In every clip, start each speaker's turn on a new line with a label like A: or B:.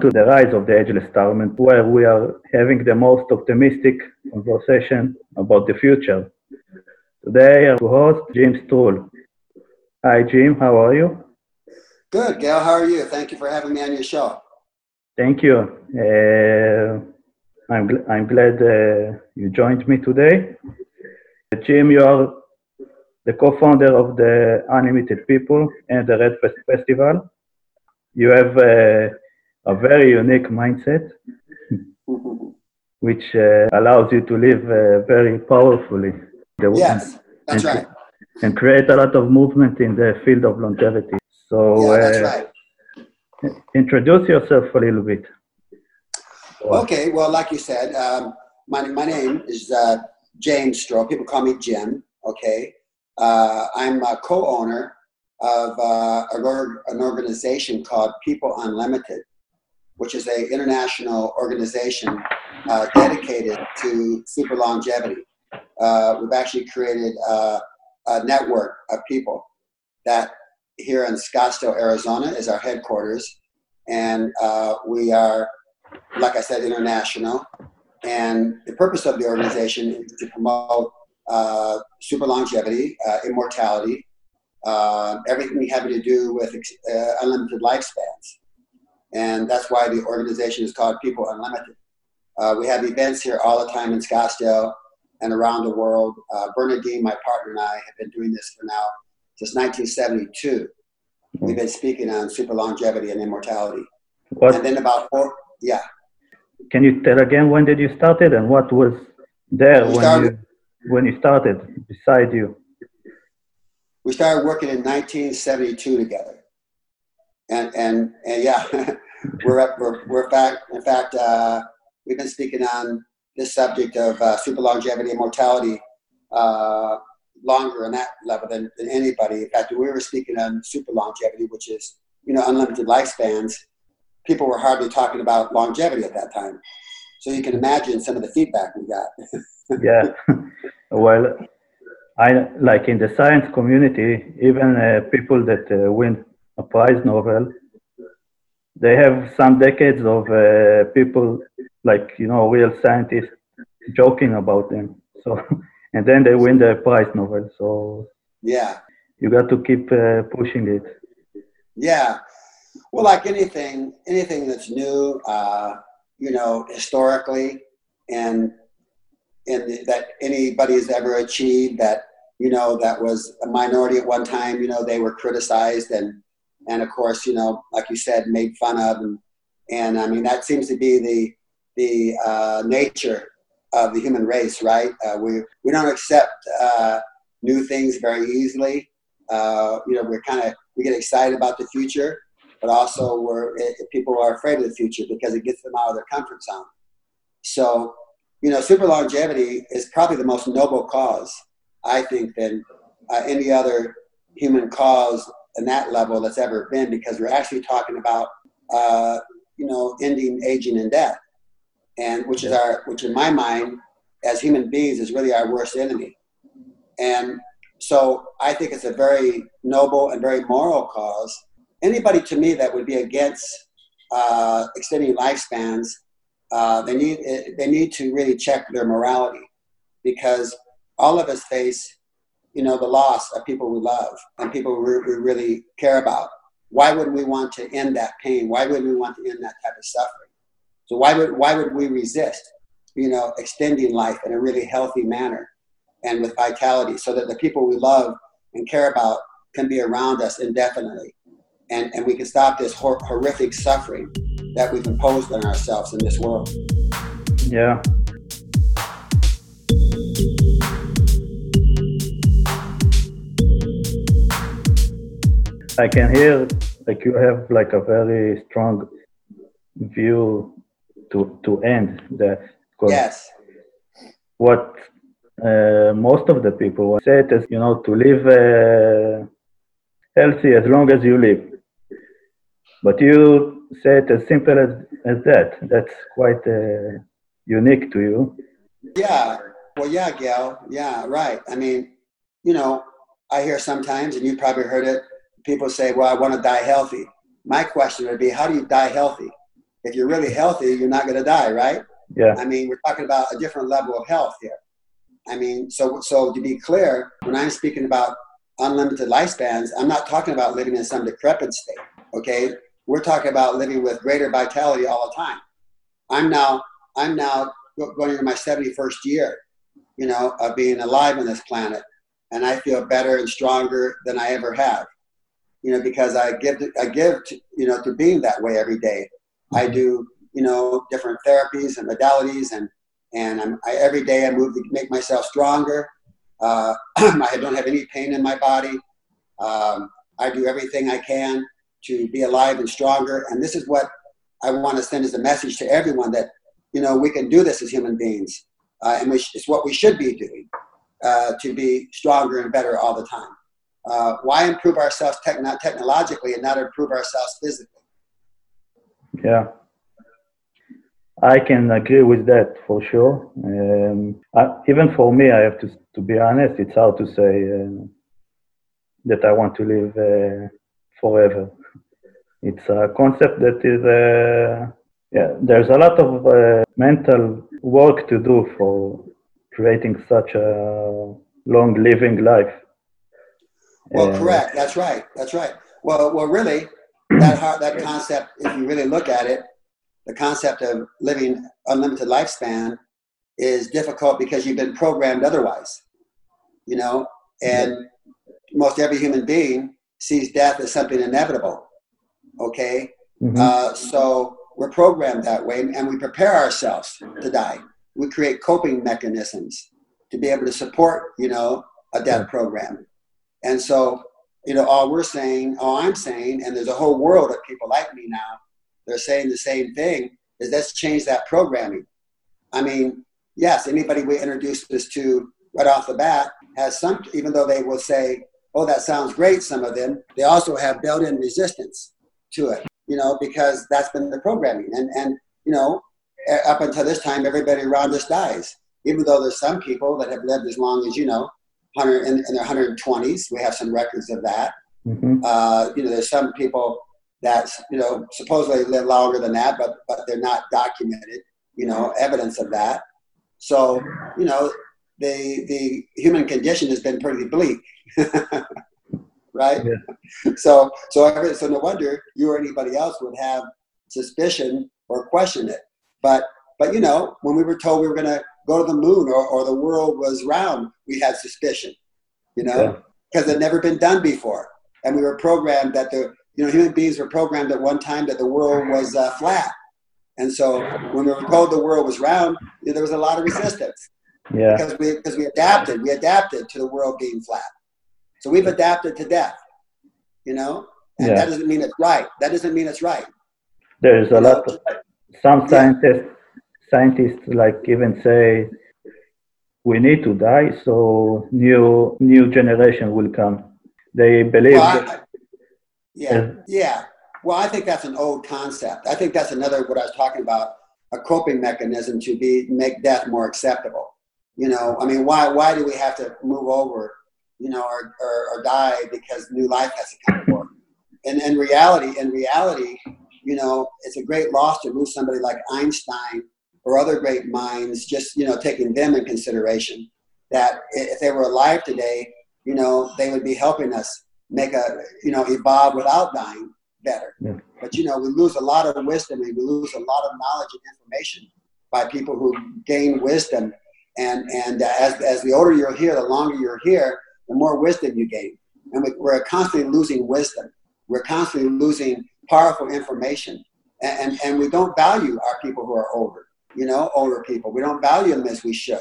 A: To the Rise of the Ageless Starman, where we are having the most optimistic conversation about the future. Today, our host, Jim Strole. Hi, Jim. How are you?
B: Good, Gail. How are you? Thank you for having me on your show.
A: Thank you. Uh, I'm, gl- I'm glad uh, you joined me today. Jim, you are the co-founder of the Unlimited People and the RAADfest Festival. You have uh, a very unique mindset, which uh, allows you to live uh, very powerfully.
B: The yes, that's
A: and,
B: right.
A: And create a lot of movement in the field of longevity.
B: So, yeah, that's right.
A: Introduce yourself a little bit.
B: Okay, well, like you said, um, my, my name is uh, James Strole. People call me Jim. Okay, uh, I'm a co-owner of uh, an organization called People Unlimited, which is an international organization uh, dedicated to super longevity. Uh, we've actually created a, a network of people that here in Scottsdale, Arizona, is our headquarters, and uh, we are, like I said, international. And the purpose of the organization is to promote uh, super longevity, uh, immortality, uh, everything having to do with uh, unlimited lifespans. And that's why the organization is called People Unlimited. Uh, we have events here all the time in Scottsdale and around the world. Uh, Bernadeane, my partner, and I have been doing this for now since 1972. We've been speaking on super longevity and immortality. What? And then about four, yeah.
A: Can you tell again when did you started and what was there we when started, you when you started beside you?
B: We started working in 1972 together, and and and yeah, we're up, we're we're fact in fact uh, we've been speaking on this subject of uh, super longevity and mortality uh, longer in that level than, than anybody. In fact, we were speaking on super longevity, which is you know unlimited lifespans. People were hardly talking about longevity at that time, so you can imagine some of the feedback we got.
A: yeah, well, I like in the science community, even uh, people that uh, win a prize Nobel. they have some decades of uh, people like you know real scientists joking about them. So and then they win the prize Nobel. So
B: yeah,
A: you got to keep uh, pushing it.
B: Yeah, well, like anything, anything that's new, uh, you know, historically, and and that anybody has ever achieved that you know that was a minority at one time. You know, they were criticized and and of course, you know, like you said, made fun of and and I mean that seems to be the the uh, nature of the human race, right? Uh, we we don't accept uh, new things very easily. Uh, you know, we're kind of we get excited about the future, but also we're it, people are afraid of the future because it gets them out of their comfort zone. So, you know, super longevity is probably the most noble cause I think than uh, any other human cause in that level that's ever been because we're actually talking about uh, you know ending aging and death. And which is our which in my mind as human beings is really our worst enemy. And so i think it's a very noble and very moral cause. Anybody to me that would be against uh, extending lifespans uh, they need they need to really check their morality. Because all of us face you know the loss of people we love and people we, we really care about why would we want to end that pain why would we want to end that type of suffering so why would why would we resist, you know, extending life in a really healthy manner and with vitality, so that the people we love and care about can be around us indefinitely, and and we can stop this hor- horrific suffering that we've imposed on ourselves in this world.
A: Yeah. I can hear like you have like a very strong view to to end that.
B: Yes.
A: What uh, most of the people say is, you know, to live uh, healthy as long as you live. But you say it as simple as, as that. That's quite uh, unique to you.
B: Yeah. Well, yeah, Gail. Yeah, right. I mean, you know, I hear sometimes, and you probably heard it, people say, well, I want to die healthy. My question would be, how do you die healthy? if you're really healthy, you're not going to die, right?
A: Yeah.
B: I mean, we're talking about a different level of health here. I mean, so so to be clear, when I'm speaking about unlimited lifespans, I'm not talking about living in some decrepit state. Okay, we're talking about living with greater vitality all the time. I'm now I'm now going into my 71st year, you know, of being alive on this planet, and I feel better and stronger than I ever have. You know, because I give I give to, you know to being that way every day. I do you know different therapies and modalities and and I'm, I, every day I move to make myself stronger. Uh, I don't have any pain in my body. Um, I do everything I can to be alive and stronger. And this is what I want to send as a message to everyone that, you know, we can do this as human beings. Uh, and sh- it's what we should be doing uh, to be stronger and better all the time. Uh, why improve ourselves techn- technologically and not improve ourselves physically?
A: Yeah. I can agree with that for sure. Um, I, even for me, I have to to be honest. It's hard to say uh, that I want to live uh, forever. It's a concept that is, uh, yeah. There's a lot of uh, mental work to do for creating such a long living life.
B: Well, correct. That's right. That's right. Well, well, really, that heart, that concept, if you really look at it, the concept of living unlimited lifespan is difficult because you've been programmed otherwise, you know, and most every human being sees death as something inevitable. Okay.
A: Mhm.
B: Uh, so we're programmed that way and we prepare ourselves to die. We create coping mechanisms to be able to support, you know, a death program. And so, you know, all we're saying, all I'm saying, and there's a whole world of people like me now, they're saying the same thing, is let's change that programming. I mean, yes, anybody we introduce this to right off the bat has some, even though they will say, oh, that sounds great, some of them, they also have built in resistance to it, you know, because that's been the programming. And, and you know, up until this time, everybody around us dies. Even though there's some people that have lived as long as, you know, 100 in, in their 120s. We have some records of that.
A: Mhm.
B: Uh, you know, there's some people that, you know, supposedly live longer than that, but, but they're not documented, you know, evidence of that. So, you know, the, the human condition has been pretty bleak. right? So, so, every, so no wonder you or anybody else would have suspicion or question it. But, but you know, when we were told we were going to go to the moon or, or the world was round, we had suspicion, you know, because it had never been done before. And we were programmed that the, you know, human beings were programmed at one time that the world was uh, flat. And so when we were told the world was round, you know, there was a lot of resistance
A: Yeah.
B: because we, because we adapted, we adapted to the world being flat. So we've adapted to death, you know, and
A: Yeah.
B: that doesn't mean it's right. That doesn't mean it's right.
A: There's a
B: You
A: lot
B: know,
A: of some
B: Yeah.
A: scientists scientists like even say we need to die so new new generation will come. They believe
B: Well, I, yeah, yeah. Well, I think that's an old concept. I think that's another what I was talking about a coping mechanism to be make death more acceptable. You know, I mean, why why do we have to move over, you know, or, or, or die because new life has to come forth? And in reality, in reality, you know, it's a great loss to lose somebody like Einstein or other great minds. Just you know, taking them in consideration, that if they were alive today, you know, they would be helping us make a you know evolve without dying better.
A: Yeah.
B: But you know, we lose a lot of wisdom and we lose a lot of knowledge and information by people who gain wisdom. And and uh, as as the older you're here, the longer you're here, the more wisdom you gain. And we, we're constantly losing wisdom. We're constantly losing powerful information, and, and and we don't value our people who are older. You know, older people. We don't value them as we should.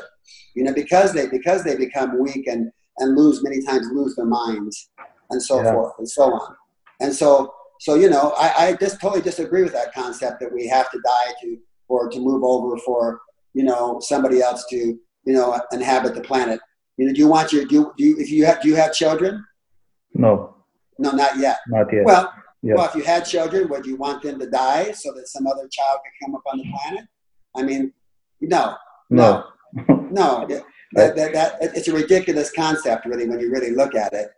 B: You know, because they because they become weak and and lose many times lose their minds and so
A: Yeah.
B: forth and so on. And so so you know, I, I just totally disagree with that concept that we have to die to or to move over for you know somebody else to you know inhabit the planet. You know, do you want your do you, do you if you have do you have children?
A: no,
B: No, not yet.
A: not yet.
B: Well,
A: Yeah.
B: well, if you had children, would you want them to die so that some other child could come up on the planet? I mean, no,
A: no.
B: no. That, that, that, it's a ridiculous concept, really, when you really look at it.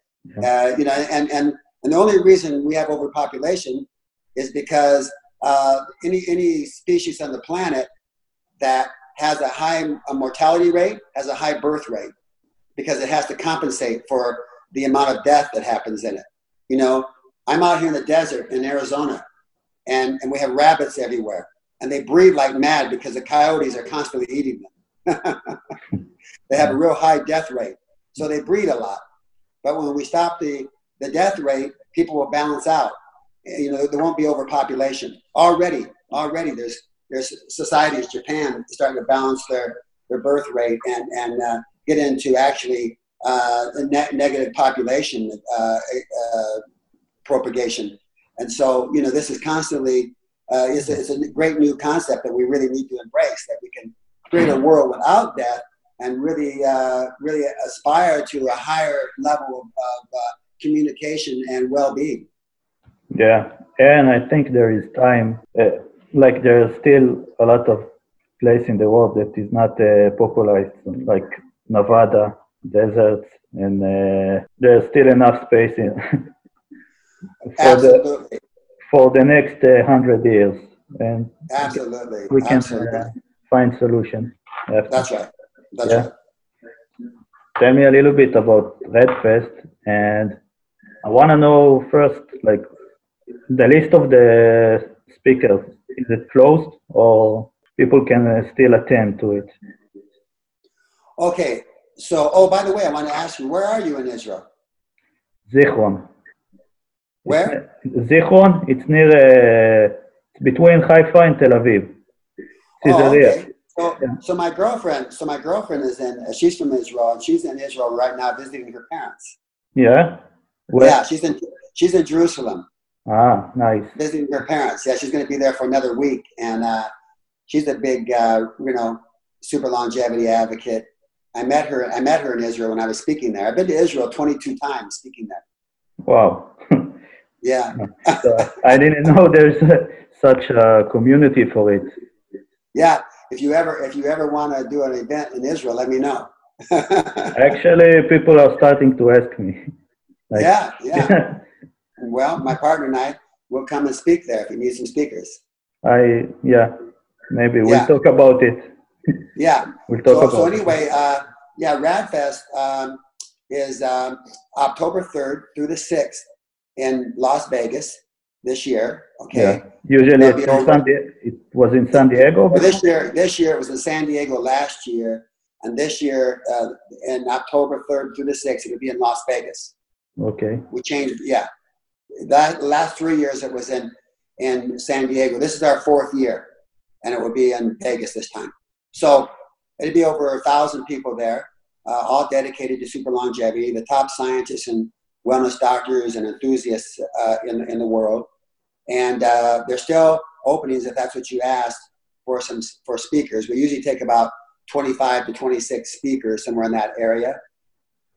B: Uh, you know, and, and, and the only reason we have overpopulation is because uh, any any species on the planet that has a high a mortality rate has a high birth rate because it has to compensate for the amount of death that happens in it. You know, I'm out here in the desert in Arizona, and and we have rabbits everywhere, and they breed like mad because the coyotes are constantly eating them. they have a real high death rate, so they breed a lot. But when we stop the the death rate, people will balance out. You know, there won't be overpopulation. Already, already there's there's societies, Japan, starting to balance their, their birth rate and, and uh, get into actually uh, ne- negative population uh, uh, propagation. And so, you know, this is constantly, uh, it's, a, a great new concept that we really need to embrace, that we can create a world without death and really, uh, really aspire to a higher level of, of communication and well-being.
A: Yeah, and I think there is time. Uh, like there is still a lot of place in the world that is not uh, popularized, like Nevada deserts, and uh, there's still enough space in
B: for Absolutely.
A: For the next uh, hundred years, and
B: Absolutely,
A: we can uh, find solution.
B: That's right. That's yeah. right.
A: Tell me a little bit about RAADfest, and I want to know first, like the list of the speakers is it closed or people can uh, still attend to it?
B: Okay. So, oh, by the way, I want to ask you, where are you in Israel?
A: Zichron.
B: Where?
A: Zichron. It's near, uh, between Haifa and Tel Aviv.
B: Oh, okay. So, yeah. so my girlfriend, so my girlfriend is in, she's from Israel, and she's in Israel right now visiting her parents.
A: Yeah.
B: Where? Yeah, she's in, she's in Jerusalem.
A: Ah, nice.
B: Visiting her parents. Yeah, she's going to be there for another week, and uh, she's a big, uh, you know, super longevity advocate. I met her. I met her in Israel when I was speaking there. I've been to Israel 22 times speaking there.
A: Wow.
B: Yeah.
A: so I didn't know there's a, such a community for it.
B: Yeah. If you ever, if you ever want to do an event in Israel, let me know.
A: Actually, people are starting to ask me.
B: Like, yeah, yeah. Well, my partner and I will come and speak there if you need some speakers.
A: I yeah, maybe we'll talk about it.
B: Yeah.
A: we'll talk
B: so,
A: about
B: so anyway, uh, yeah, RAADfest um, is um, October third through the sixth in Las Vegas this year. Okay. Yeah.
A: Usually it's in San Di- it was in San Diego.
B: Well, this year, this year it was in San Diego last year, and this year uh, in October third through the sixth, it would be in Las Vegas.
A: Okay.
B: We changed. Yeah that last three years it was in in San Diego. This is our fourth year, and it will be in Vegas this time. So it'd be over a thousand people there, uh, all dedicated to super longevity. The top scientists and wellness doctors and enthusiasts uh, in in the world, and uh, there's still openings if that's what you asked for some for speakers. We usually take about 25 to 26 speakers somewhere in that area,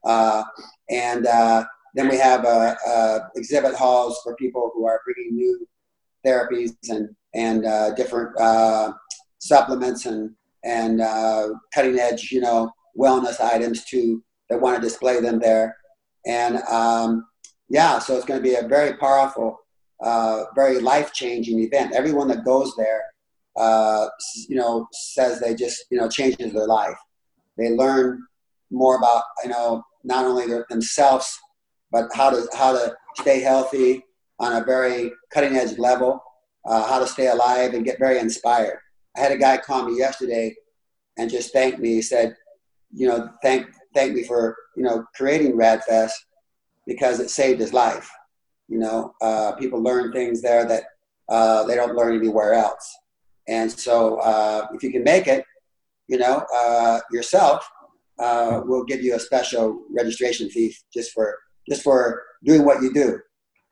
B: uh, and uh, then we have uh, uh, exhibit halls for people who are bringing new therapies and and different supplements and and cutting edge, you know, wellness items to that want to display them there. And um, yeah, so it's going to be a very powerful, uh, very life changing event. Everyone that goes there, you know, says they just you know changes their life. They learn more about you know not only their, themselves but how to how to stay healthy on a very cutting edge level, uh, how to stay alive and get very inspired. I had a guy call me yesterday and just thank me. He said, you know, thank thank me for you know creating RAADfest because it saved his life. You know, uh, people learn things there that uh, they don't learn anywhere else. And so, uh, if you can make it, you know, uh, yourself, uh, we'll give you a special registration fee just for just for doing what you do.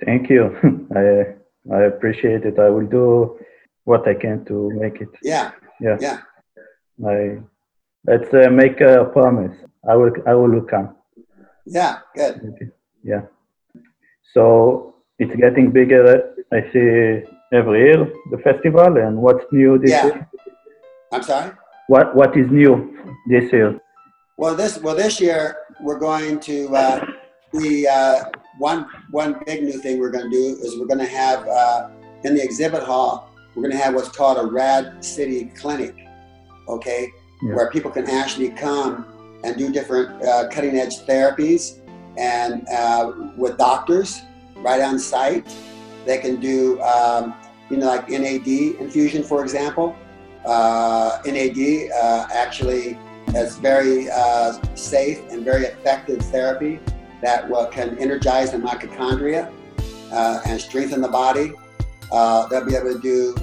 A: Thank you. I I appreciate it. I will do what I can to make it.
B: Yeah.
A: Yeah.
B: Yeah.
A: I let's uh, make a promise. I will I will come.
B: Yeah. Good.
A: Yeah. So it's getting bigger. I see every year the festival, and what's new this
B: yeah.
A: year?
B: I'm sorry.
A: What What is new this year?
B: Well, this well this year we're going to. Uh, the uh, one one big new thing we're going to do is we're going to have uh, in the exhibit hall we're going to have what's called a Rad City Clinic, okay, yeah. where people can actually come and do different uh, cutting edge therapies and uh, with doctors right on site. They can do, um, you know, like NAD infusion, for example. Uh, NAD uh, actually is very uh, safe and very effective therapy that will, can energize the mitochondria uh, and strengthen the body. They'll be able to do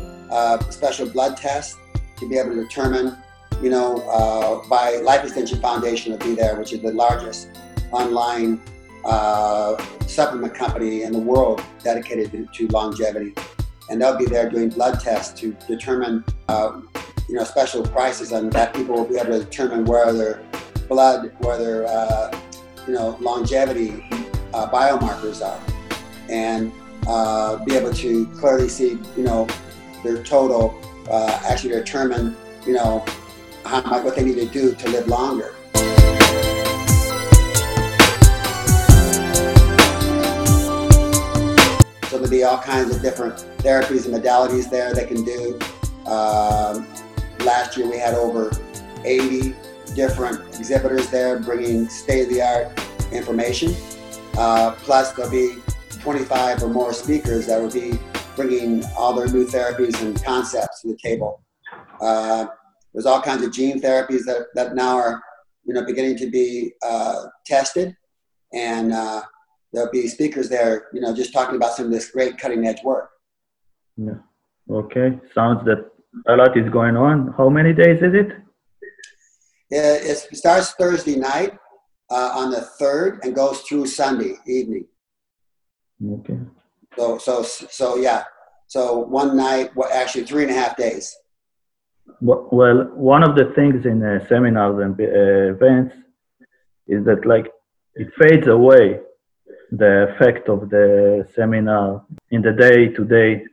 B: special blood tests to be able to determine, you know, by Life Extension Foundation will be there, which is the largest online uh, supplement company in the world dedicated to, longevity. And they'll be there doing blood tests to determine, uh, you know, special prices, and that people will be able to determine where their blood, where their, uh, you know, longevity uh, biomarkers are, and uh, be able to clearly see, you know, their total, uh, actually determine, you know, how much what they need to do to live longer. So there'll be all kinds of different therapies and modalities there they can do. Um, last year we had over 80 different exhibitors there bringing state-of-the-art information. Uh, plus there'll be 25 or more speakers that will be bringing all their new therapies and concepts to the table. Uh, there's all kinds of gene therapies that, that now are you know, beginning to be uh, tested. And uh, there'll be speakers there, you know, just talking about some of this great cutting edge work.
A: Yeah. Okay. Sounds that a lot is going on. How many days is it?
B: It, starts Thursday night uh, on the third and goes through Sunday evening.
A: Okay.
B: So so so yeah. So one night, well, actually three and a half days.
A: Well, one of the things in uh, seminars and uh, events is that like it fades away the effect of the seminar in the day to day.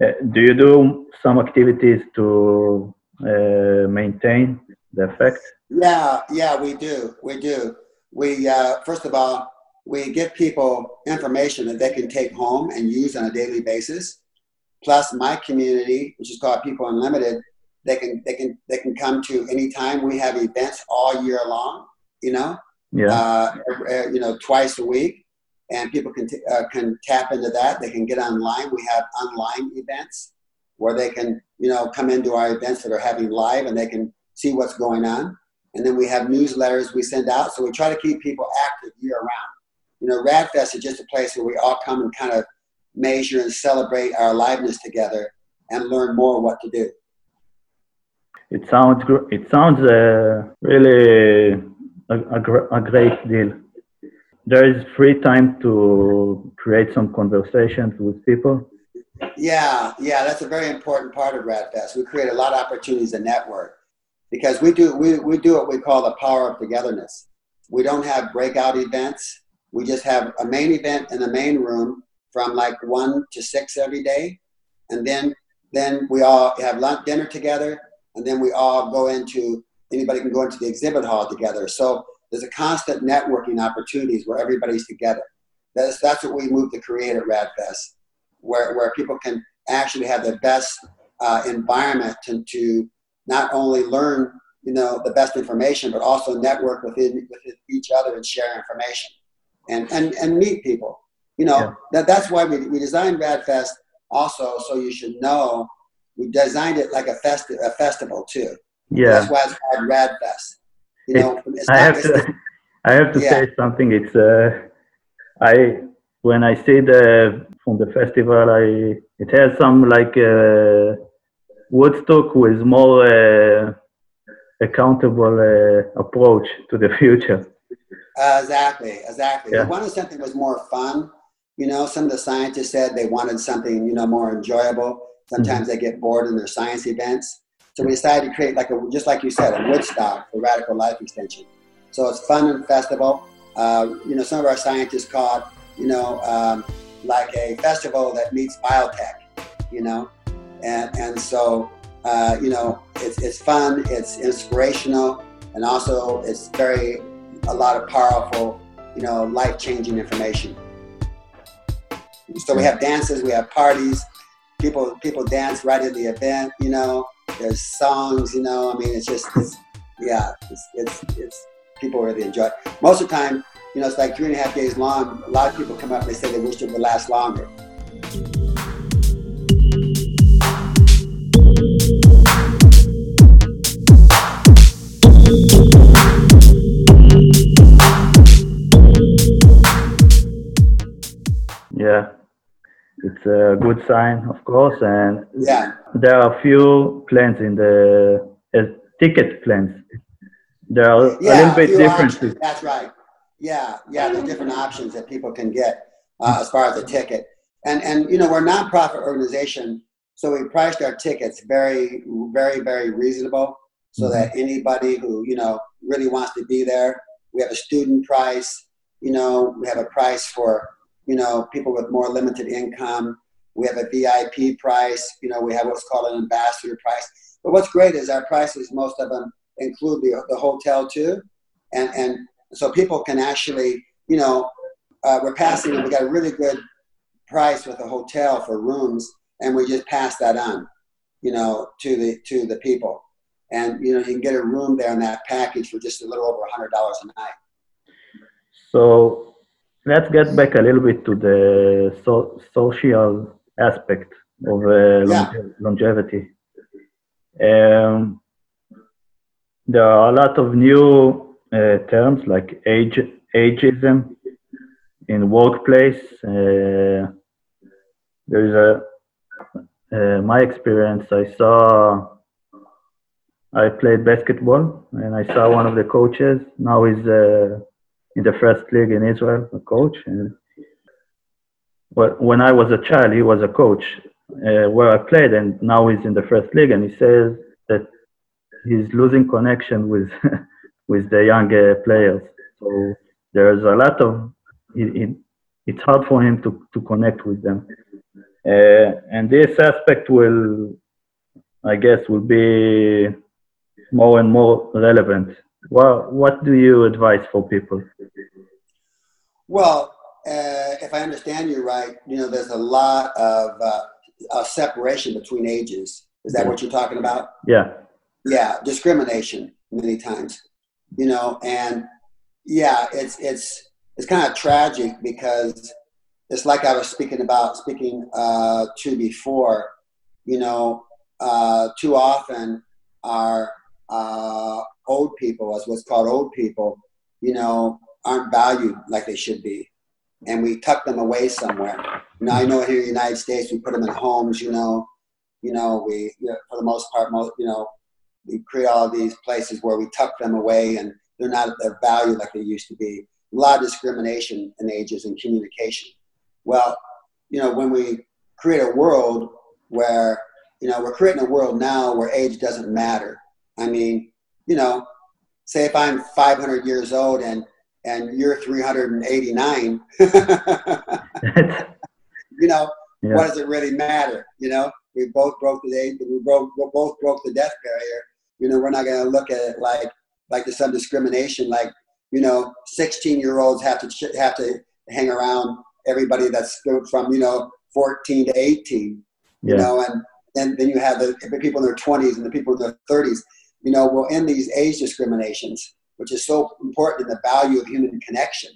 A: Uh, do you do some activities to uh, maintain the effect?
B: Yeah, yeah, we do. We do. We uh, first of all, we give people information that they can take home and use on a daily basis. Plus, my community, which is called People Unlimited, they can they can they can come to anytime. We have events all year long. You know,
A: yeah, uh,
B: you know, twice a week and people can, t- uh, can tap into that. They can get online. We have online events where they can, you know, come into our events that are having live and they can see what's going on. And then we have newsletters we send out. So we try to keep people active year round. You know, RAADfest is just a place where we all come and kind of measure and celebrate our aliveness together and learn more what to do.
A: It sounds it sounds uh, really a, a, a great deal there is free time to create some conversations with people.
B: Yeah, yeah, that's a very important part of RAADfest. We create a lot of opportunities to network because we do we, we do what we call the power of togetherness. We don't have breakout events. We just have a main event in the main room from like one to six every day, and then then we all have lunch dinner together, and then we all go into anybody can go into the exhibit hall together. So there's a constant networking opportunities where everybody's together. That's, that's what we move to create at RAADfest, where, where people can actually have the best uh, environment to, to not only learn you know the best information, but also network within, within each other and share information and, and, and meet people. You know, yeah. that, that's why we, we designed RAADfest also, so you should know we designed it like a, festi- a festival too.
A: Yeah.
B: That's why it's called RAADfest. You know,
A: I have to, I have to yeah. say something. It's uh, I when I see the from the festival, I it has some like uh, Woodstock with more uh, accountable uh, approach to the future.
B: Uh, exactly, exactly. Yeah. We wanted something that was more fun. You know, some of the scientists said they wanted something you know more enjoyable. Sometimes mm-hmm. they get bored in their science events. So we decided to create like a, just like you said, a Woodstock for radical life extension. So it's fun and festival. Uh, you know, some of our scientists call it, you know, um, like a festival that meets biotech, you know, and and so uh, you know, it's it's fun, it's inspirational, and also it's very a lot of powerful, you know, life changing information. So we have dances, we have parties, people people dance right in the event. You know, there's songs. You know, I mean, it's just it's yeah, it's it's, it's people really enjoy. It. Most of the time, you know, it's like three and a half days long. A lot of people come up and they say they wish it would last longer.
A: It's a good sign, of course, and
B: yeah,
A: there are a few plans in the uh, ticket plans. There are
B: yeah,
A: a little bit differences.
B: Options. That's right. Yeah, yeah, the different options that people can get uh, as far as a ticket. And and you know, we're a nonprofit organization, so we priced our tickets very, very, very reasonable, so mm-hmm. that anybody who you know really wants to be there. We have a student price. You know, we have a price for you know, people with more limited income. We have a VIP price. You know, we have what's called an ambassador price. But what's great is our prices, most of them include the, the hotel too. And, and so people can actually, you know, uh, we're passing, we got a really good price with a hotel for rooms, and we just pass that on, you know, to the, to the people. And, you know, you can get a room there in that package for just a little over a $100 a night.
A: So let's get back a little bit to the so, social aspect of uh, yeah. longevity. Um, there are a lot of new uh, terms like age, ageism in workplace. Uh, there is a uh, my experience. I saw I played basketball and I saw one of the coaches. Now he's uh, in the first league in Israel, a coach. And when I was a child, he was a coach uh, where I played, and now he's in the first league. And he says that he's losing connection with with the young uh, players. So there's a lot of it, it, it's hard for him to to connect with them. Uh, and this aspect will, I guess, will be more and more relevant well, what do you advise for people?
B: Well, uh, if I understand you right, you know, there's a lot of uh, separation between ages. Is that yeah. what you're talking about?
A: Yeah.
B: Yeah, discrimination many times, you know, and yeah, it's it's it's kind of tragic because it's like I was speaking about speaking uh, to before, you know, uh, too often our uh, old people, as what's called old people, you know, aren't valued like they should be. And we tuck them away somewhere. You know, I know here in the United States, we put them in homes, you know, you know, we, you know, for the most part, most, you know, we create all these places where we tuck them away and they're not they're valued like they used to be. A lot of discrimination in ages and communication. Well, you know, when we create a world where, you know, we're creating a world now where age doesn't matter. I mean, you know, say if I'm 500 years old and and you're 389, you know, yeah. what does it really matter? You know, we both broke the age, we broke, we both broke the death barrier. You know, we're not going to look at it like like there's some discrimination, like you know, 16 year olds have to have to hang around everybody that's from you know 14 to 18. Yeah. You know, and then then you have the, the people in their 20s and the people in their 30s you know, we'll end these age discriminations, which is so important in the value of human connection,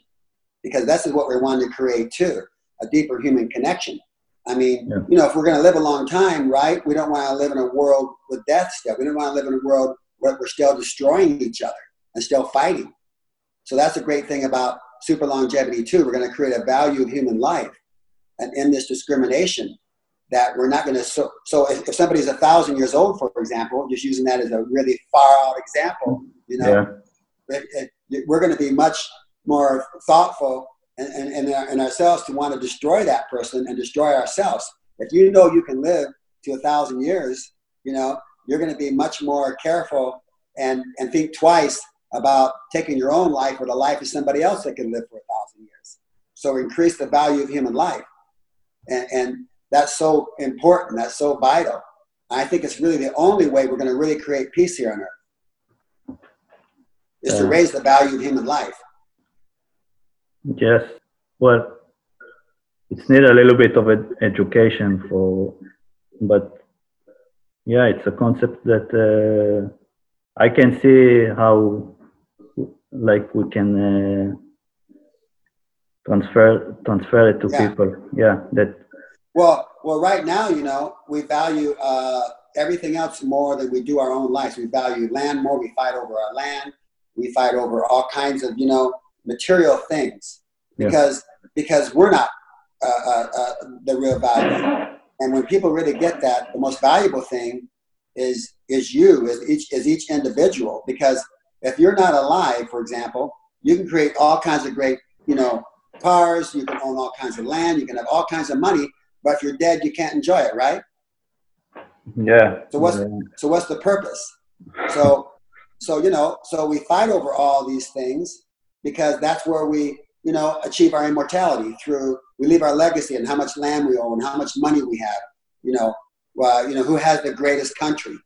B: because that's what we're wanting to create too, a deeper human connection. I mean, yeah. you know, if we're going to live a long time, right? We don't want to live in a world with death still. We don't want to live in a world where we're still destroying each other and still fighting. So that's a great thing about super longevity too. We're going to create a value of human life and end this discrimination that we're not going to so, so if, if, somebody's a thousand years old for example just using that as a really far out example you know yeah. it, it, we're going to be much more thoughtful in, in, in, ourselves to want to destroy that person and destroy ourselves. If you know you can live to a thousand years you know you're going to be much more careful and and think twice about taking your own life or the life of somebody else that can live for a thousand years. So increase the value of human life. And, and that's so important. That's so vital. I think it's really the only way we're going to really create peace here on earth is to raise the value of human life.
A: Yes. Well, it's need a little bit of education for but yeah, it's a concept that uh, I can see how like we can uh, transfer transfer it to
B: Yeah.
A: people. Yeah, that
B: Well, well, right now, you know, we value uh, everything else more than we do our own lives. We value land more. We fight over our land. We fight over all kinds of, you know, material things
A: Yeah.
B: because because we're not uh, uh, uh, the real value. And when people really get that, the most valuable thing is is you, is each is each individual. Because if you're not alive, for example, you can create all kinds of great, you know, cars. You can own all kinds of land. You can have all kinds of money. But if you're dead, you can't enjoy it, right?
A: yeah.
B: So what's-
A: uh,
B: So what's the purpose? So, so you know, so we fight over all these things because that's where we, you know, achieve our immortality through we leave our legacy and how much land we own, how much money we have. You know, uh, you know who has the greatest country.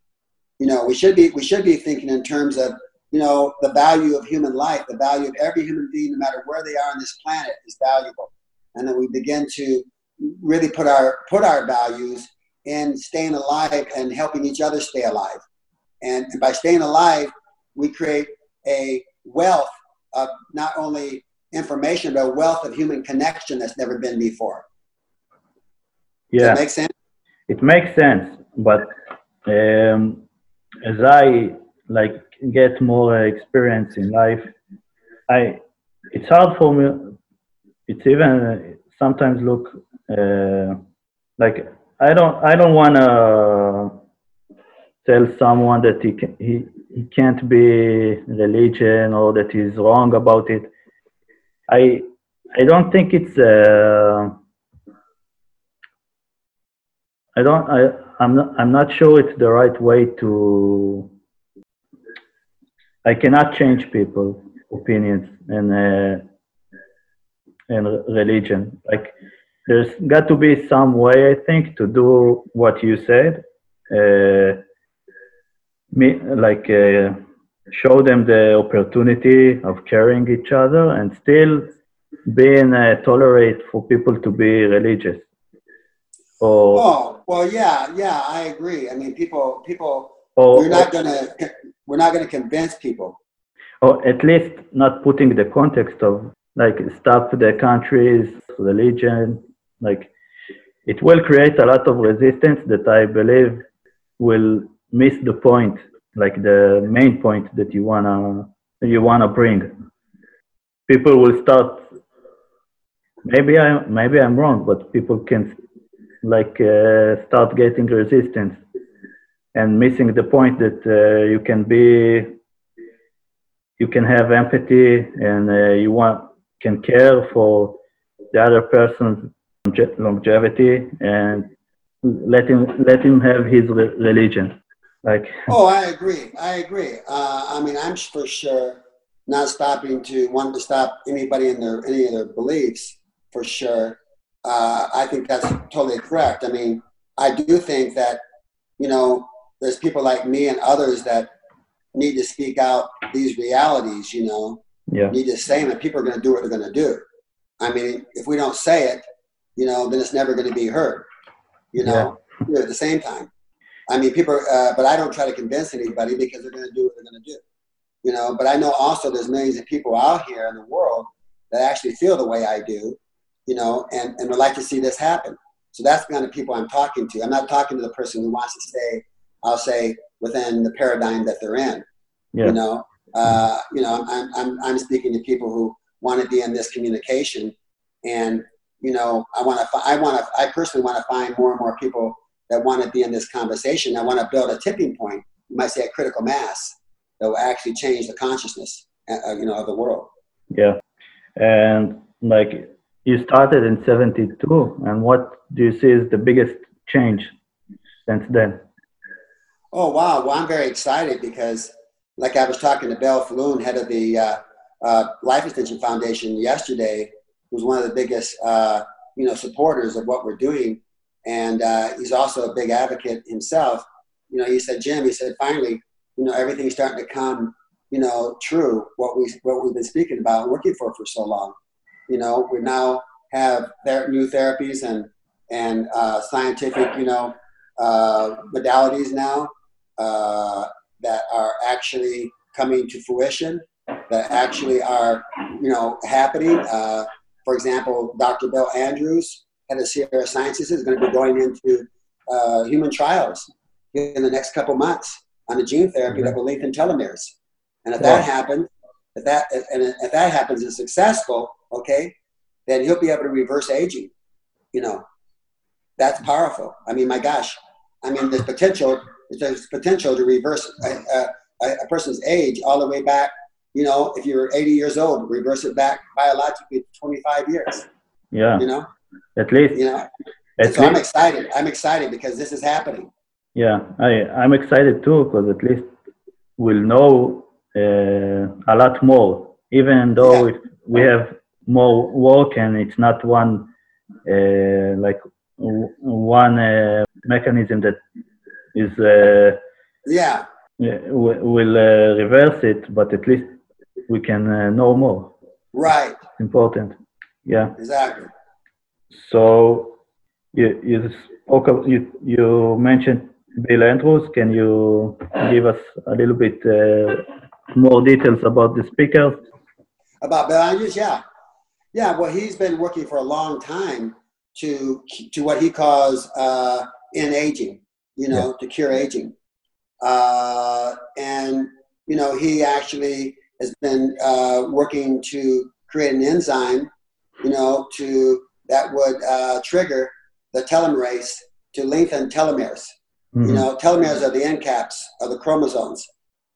B: You know, we should be we should be thinking in terms of you know the value of human life, the value of every human being, no matter where they are on this planet, is valuable, and then we begin to really put our put our values in staying alive and helping each other stay alive. And, and by staying alive, we create a wealth of not only information, but a wealth of human connection that's never been before. Does
A: yeah.
B: that make sense?
A: it makes sense but um, as i like get more experience in life i it's hard for me it's even uh, sometimes look uh, like i don't i don't want to tell someone that he can, he he can't be religion or that he's wrong about it i i don't think it's uh, I don't. I. I'm not. I'm not sure it's the right way to. I cannot change people's opinions and uh, and religion. Like, there's got to be some way, I think, to do what you said. Uh, me, like, uh, show them the opportunity of caring each other and still being uh, tolerate for people to be religious. Or,
B: Oh, well, yeah, yeah, I agree. I mean, people, people,
A: or,
B: we're not gonna, we're not gonna convince people.
A: or at least not putting the context of like stop the country's religion like it will create a lot of resistance that i believe will miss the point like the main point that you wanna you wanna bring. People will start maybe i maybe i'm wrong but people can like uh, start getting resistance and missing the point that uh, you can be you can have empathy and uh, you want can care for the other person's longe- longevity and let him let him have his re- religion like
B: Oh, I agree. I agree. Uh, I mean, I'm for sure not stopping to want to stop anybody in their any of their beliefs. For sure, uh, I think that's totally correct. I mean, I do think that you know there's people like me and others that need to speak out these realities. You know,
A: yeah
B: need to say them, and people are going to do what they're going to do. I mean, if we don't say it, you know, then it's never going to be heard. You know, Yeah, at the same time. I mean, people, uh, but I don't try to convince anybody because they're going to do what they're going to do. You know, but I know also there's millions of people out here in the world that actually feel the way I do, you know, and, and would like to see this happen. So that's the kind of people I'm talking to. I'm not talking to the person who wants to stay, I'll say, within the paradigm that they're in.
A: yeah
B: You know, uh, you know, I'm, I'm, I'm speaking to people who want to be in this communication, and you know, I want to, I want to, I personally want to find more and more people that want to be in this conversation. I want to build a tipping point. You might say a critical mass that will actually change the consciousness, uh, you know, of the world.
A: yeah and like you started in 72 and what do you see is the biggest change since then
B: Oh wow! Well, I'm very excited because, like I was talking to Bill Faloon, head of the uh, uh, Life Extension Foundation yesterday, who's one of the biggest, uh, you know, supporters of what we're doing, and uh, he's also a big advocate himself. You know, he said, Jim, he said, finally, you know, everything's starting to come, you know, true. What we what we've been speaking about working for for so long. You know, we now have ther- new therapies and and uh, scientific, you know, uh, modalities now uh, that are actually coming to fruition, that actually are, you know, happening. Uh, for example, Dr. Bill Andrews, head of Sierra Sciences, is going to be going into uh, human trials in the next couple months on a gene therapy mm-hmm. that will lengthen telomeres. And if yeah. that happens, if that and if that happens and successful, okay, then he'll be able to reverse aging. You know, that's powerful. I mean, my gosh, I mean, there's potential. There's potential to reverse a, a, a person's age all the way back. You know, if you're 80 years old, reverse it back biologically 25 years.
A: Yeah.
B: You know,
A: at least.
B: You know, so least. I'm excited. I'm excited because this is happening.
A: Yeah, I I'm excited too because at least we'll know uh, a lot more, even though yeah. we have more work and it's not one uh, like one uh, mechanism that is uh,
B: yeah
A: will uh, reverse it, but at least we can uh, know more.
B: Right.
A: It's important. Yeah.
B: Exactly.
A: So you you spoke of, you you mentioned Bill Andrews. Can you give us a little bit uh, more details about the speakers?
B: About Bill Andrews, yeah, yeah. Well, he's been working for a long time to to what he calls uh, in aging, you know, yeah. to cure aging, uh, and you know he actually has been uh, working to create an enzyme, you know, to that would uh, trigger the telomerase to lengthen telomeres. Mm-hmm. You know, telomeres are the end caps of the chromosomes,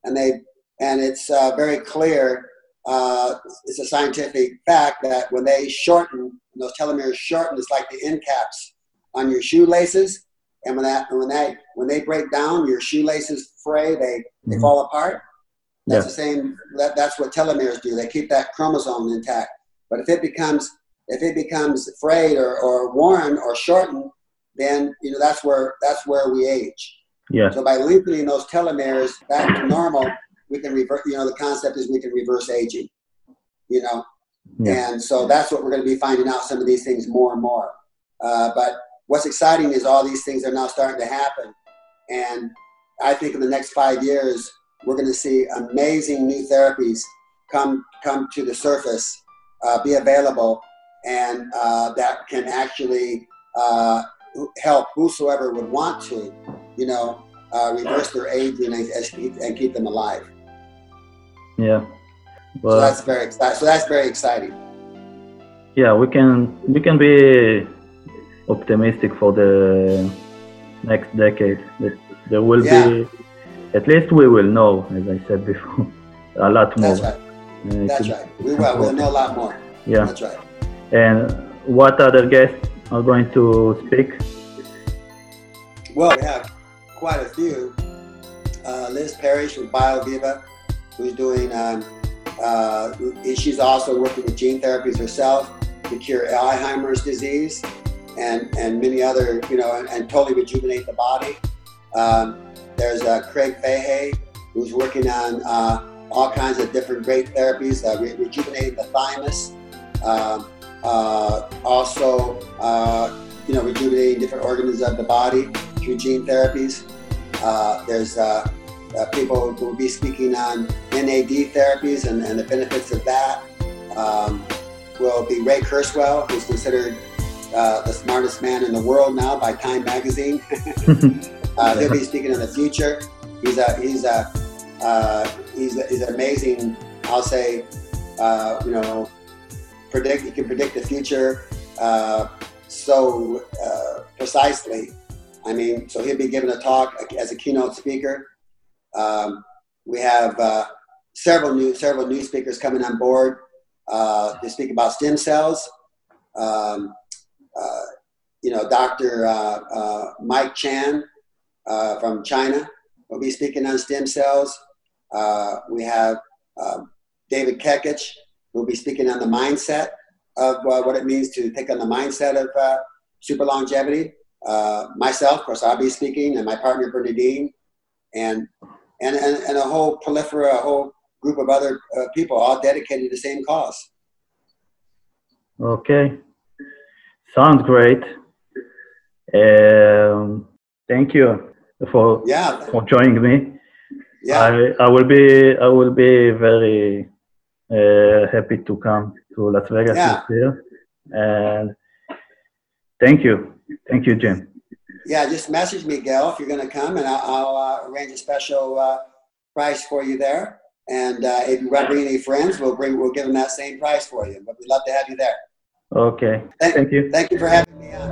B: and they and it's uh, very clear. Uh, it's a scientific fact that when they shorten, when those telomeres shorten, it's like the end caps on your shoelaces. And when that when that when they break down, your shoelaces fray, they they mm-hmm. fall apart. That's yeah. the same. That, that's what telomeres do. They keep that chromosome intact. But if it becomes if it becomes frayed or, or worn or shortened, then you know that's where that's where we age.
A: Yeah.
B: So by lengthening those telomeres back to normal, we can reverse. You know, the concept is we can reverse aging. You know, yeah. and so that's what we're going to be finding out some of these things more and more. Uh, but what's exciting is all these things are now starting to happen, and I think in the next five years we're going to see amazing new therapies come come to the surface, uh, be available, and uh, that can actually uh, help whosoever would want to, you know, uh, reverse their aging and, and keep them alive.
A: Yeah.
B: Well, so that's very exciting. So that's very exciting.
A: Yeah, we can we can be optimistic for the next decade. There will yeah. be, at least we will know, as I said before, a lot more.
B: That's right. Uh, that's right. We will. We'll know a lot more.
A: Yeah.
B: That's right.
A: And what other guests are going to speak?
B: Well, we have quite a few. Uh, Liz Parrish with BioViva, who's doing, um, uh, she's also working with gene therapies herself to cure Alzheimer's disease and, and many other, you know, and, and totally rejuvenate the body. Um, there's uh, Greg Fahy, who's working on uh, all kinds of different great therapies, uh, re- rejuvenating the thymus. Um, uh, also, uh, you know, rejuvenating different organs of the body through gene therapies. Uh, there's people who will be speaking on NAD therapies and, and the benefits of that. Um, will be Ray Kurzweil, who's considered uh, the smartest man in the world now by Time Magazine. he'll be speaking in the future. He's a he's a he's, a, he's amazing. I'll say, you know, predict. He can predict the future uh, so uh, precisely. I mean, so he'll be giving a talk as a keynote speaker. Um, we have uh, several new several new speakers coming on board uh, to speak about stem cells. Um, uh, you know, Dr. Uh, Mike Chan from China will be speaking on stem cells. we have David Kekich We'll be speaking on the mindset of uh, what it means to take on the mindset of uh, super longevity. Uh, myself, of course, I'll be speaking, and my partner Bernadeane, and and and, and a whole prolifera, a whole group of other uh, people, all dedicated to the same cause.
A: Okay, sounds great. Um, Thank you for
B: Yeah,
A: for joining me.
B: yeah,
A: I, I will be I will be very uh, happy to come to Las Vegas
B: Yeah.
A: this year. And thank you, thank you, Jim.
B: yeah. Just message me, Gail, if you're going to come, and I'll, I'll uh, arrange a special uh, price for you there. And uh, if you bring any friends, we'll bring we'll give them that same price for you. But we'd love to have you there.
A: Okay,
B: Thank,
A: thank you.
B: thank you for having me on.